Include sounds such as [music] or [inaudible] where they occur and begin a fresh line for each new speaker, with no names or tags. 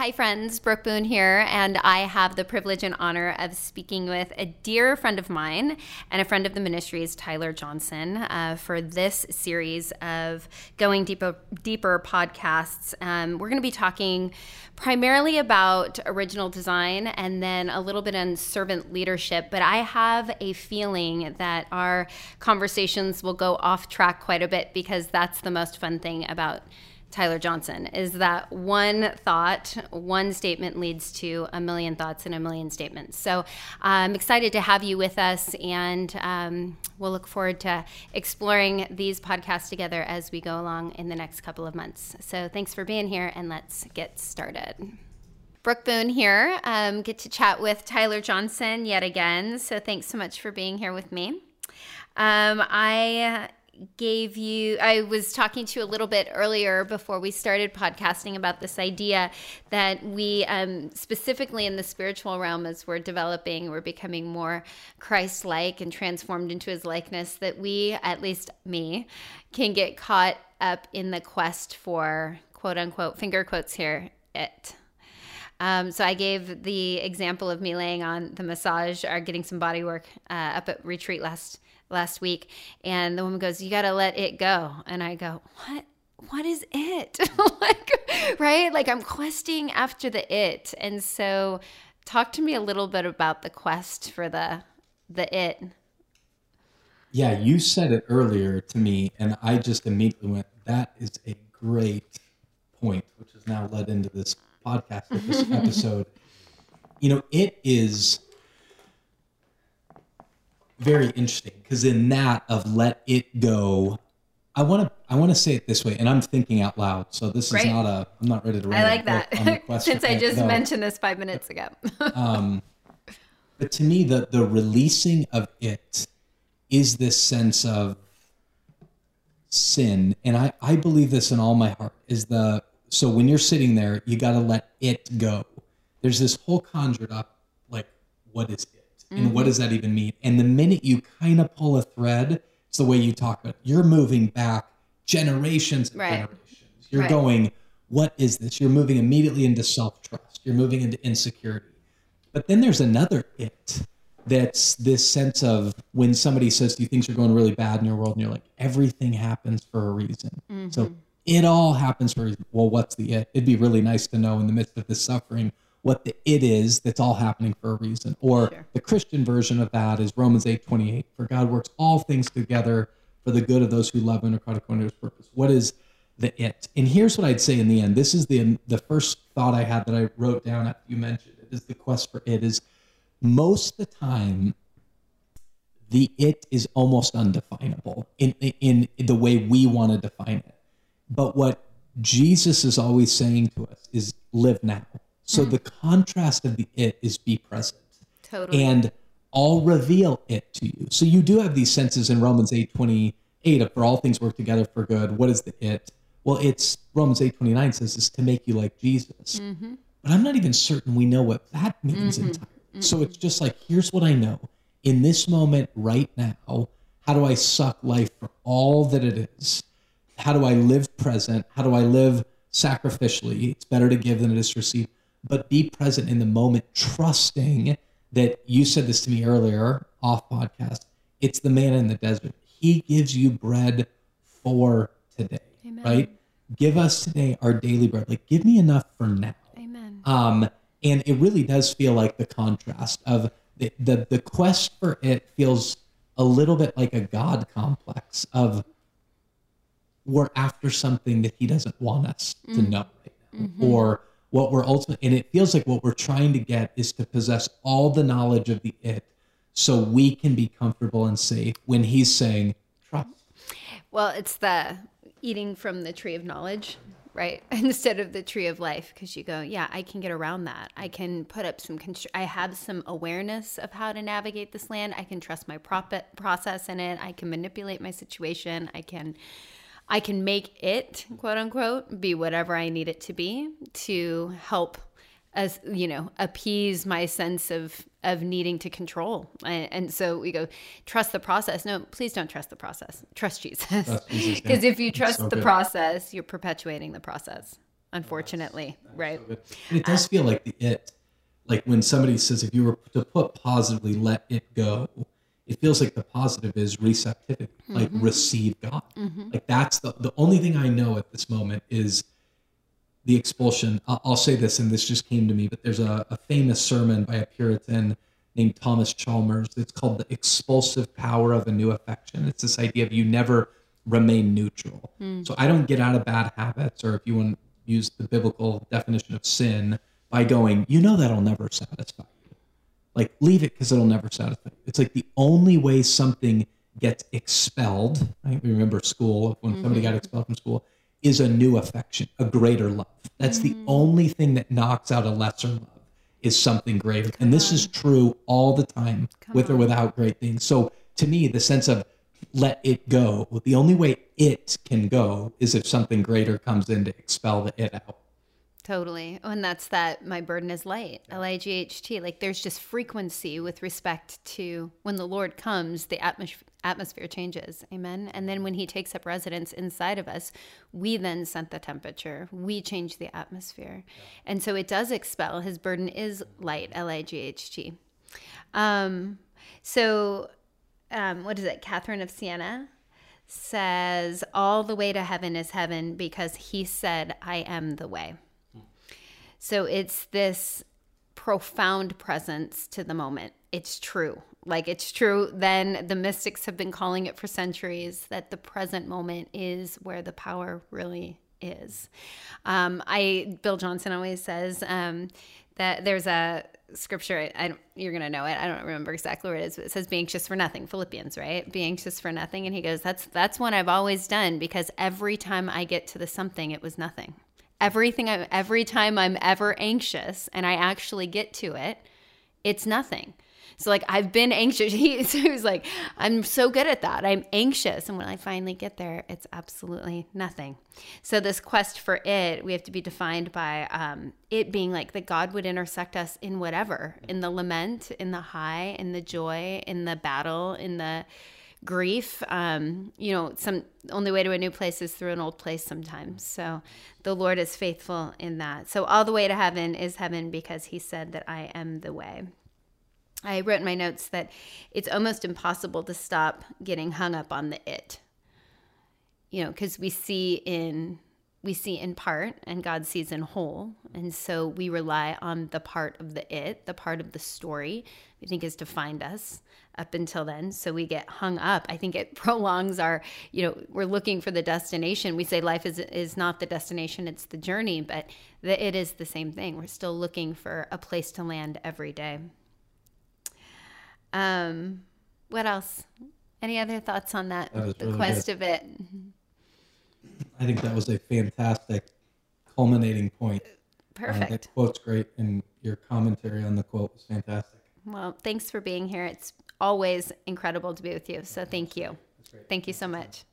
Hi, friends. Brooke Boone here, and I have the privilege and honor of speaking with a dear friend of mine and a friend of the ministries, Tyler Johnson, uh, for this series of Going Deeper, Deeper podcasts. Um, we're going to be talking primarily about original design and then a little bit on servant leadership, but I have a feeling that our conversations will go off track quite a bit because that's the most fun thing about Tyler Johnson is that one thought, one statement leads to a million thoughts and a million statements. So I'm excited to have you with us, and um, we'll look forward to exploring these podcasts together as we go along in the next couple of months. So thanks for being here, and let's get started. Brooke Boone here. Um, get to chat with Tyler Johnson yet again. So thanks so much for being here with me. Um, I gave you i was talking to you a little bit earlier before we started podcasting about this idea that we um, specifically in the spiritual realm as we're developing we're becoming more christ-like and transformed into his likeness that we at least me can get caught up in the quest for quote unquote finger quotes here it um, so I gave the example of me laying on the massage or getting some body work uh, up at retreat last last week. And the woman goes you got to let it go. And i go what? What is it? [laughs] Like right? Like i'm questing after the it. And so talk to me a little bit about the quest for the the it.
Yeah you said it earlier to me and i just immediately went that is a great point which has now led into this podcast this episode you know it is very interesting because in that of let it go, I want to I want to say it this way, and I'm thinking out loud. So this is not a I'm not ready to.
I like that [laughs] since I just mentioned this five minutes ago. [laughs] um,
but to me, the the releasing of it is this sense of sin, and I I believe this in all my heart. Is the so when you're sitting there, you got to let it go. There's this whole conjured up like what is it? and mm-hmm. what does that even mean? And the minute you kind of pull a thread, it's the way you talk about. It. You're moving back generations and right. generations. You're right. going, what is this? You're moving immediately into self trust. You're moving into insecurity. But then there's another it that's this sense of when somebody says to you things are going really bad in your world, and you're like, everything happens for a reason. Mm-hmm. So it all happens for. Well, what's the it? It'd be really nice to know in the midst of this suffering what the it is that's all happening for a reason. Or sure. the Christian version of that is Romans 8 28. For God works all things together for the good of those who love him and are according to his purpose. What is the it? And here's what I'd say in the end. This is the the first thought I had that I wrote down after you mentioned it is the quest for it is most of the time the it is almost undefinable in, in, in the way we want to define it. But what Jesus is always saying to us is live now so mm. the contrast of the it is be present.
Totally.
And I'll reveal it to you. So you do have these senses in Romans 8 28 of for all things work together for good. What is the it? Well, it's Romans 8 29 says is to make you like Jesus. Mm-hmm. But I'm not even certain we know what that means mm-hmm. entirely. Mm-hmm. So it's just like, here's what I know. In this moment right now, how do I suck life for all that it is? How do I live present? How do I live sacrificially? It's better to give than it is to receive but be present in the moment, trusting that you said this to me earlier off podcast. It's the man in the desert. He gives you bread for today, Amen. right? Give us today our daily bread. Like, give me enough for now.
Amen.
Um, and it really does feel like the contrast of the, the, the quest for it feels a little bit like a God complex of we're after something that he doesn't want us mm. to know right now. Mm-hmm. Or what we're ultimately and it feels like what we're trying to get is to possess all the knowledge of the it so we can be comfortable and safe when he's saying trust
well it's the eating from the tree of knowledge right [laughs] instead of the tree of life because you go yeah i can get around that i can put up some constr- i have some awareness of how to navigate this land i can trust my prop- process in it i can manipulate my situation i can I can make it, quote unquote, be whatever I need it to be to help as you know appease my sense of of needing to control. And, and, so we go trust the process. No please don't trust the process. Trust jesus. Because [laughs] if you trust so the good. process you're perpetuating the process unfortunately, right?
And it does feel like the it, like when somebody says, if you were to put positively, let it go, it feels like the positive is receptivity, like mm-hmm. receive God. Mm-hmm. Like that's the, the only thing I know at this moment is the expulsion. I'll, I'll say this, and this just came to me, but there's a, a famous sermon by a Puritan named Thomas Chalmers. It's called The Expulsive Power of a New Affection. It's this idea of you never remain neutral. Mm. So I don't get out of bad habits, or if you want to use the biblical definition of sin, by going, you know, that'll never satisfy. Like, leave it because it'll never satisfy you. It's like the only way something gets expelled, right? We remember school, when somebody got expelled from school, is a new affection, a greater love. That's the only thing that knocks out a lesser love is something greater. and this is true all the time, with or without great things. So to me, the sense of let it go, well, the only way it can go is if something greater comes in to expel the it out.
Totally. Oh, and that's that my burden is light, L I G H T. Like there's just frequency with respect to when the Lord comes, the atmos- atmosphere changes. Amen. And then when he takes up residence inside of us, we then set the temperature, we change the atmosphere. And so it does expel. His burden is light, L I G H T. Um, so, um, what is it? Catherine of Siena says, All the way to heaven is heaven because he said, I am the way. So it's this profound presence to the moment. It's true. Like it's true. Then the mystics have been calling it for centuries that the present moment is where the power really is. Um, I Bill Johnson always says um, that there's a scripture. I, don't, you're gonna know it. I don't remember exactly where it is. But it says, "Be anxious for nothing." Philippians, right? Be anxious for nothing. And he goes, "That's that's one I've always done because every time I get to the something, it was nothing." Everything I, every time I'm ever anxious and I actually get to it, it's nothing. So like I've been anxious. [laughs] He, so he was like, I'm so good at that. I'm anxious, and when I finally get there, it's absolutely nothing. So this quest for it, we have to be defined by um, it being like that God would intersect us in whatever, in the lament, in the high, in the joy, in the battle, in the grief um, you know some only way to a new place is through an old place sometimes. So the lord is faithful in that. So all the way to heaven is heaven because he said that i am the way. I wrote in my notes that it's almost impossible to stop getting hung up on the it you know because we see in we see in part and God sees in whole. And so we rely on the part of the it, the part of the story we think is to find us up until then. So we get hung up. I think it [laughs] prolongs our, you know, we're looking for the destination. We say life is is not the destination, it's the journey, but the, it is the same thing. We're still looking for a place to land every day. Um, what else? Any other thoughts on that?
That
the
really
quest
good.
of it.
I think that was a fantastic culminating point. Uh,
Perfect.
that quote's great, and your commentary on the quote was fantastic.
Well, thanks for being here. It's always incredible to be with you. So thank you. Thank you so much.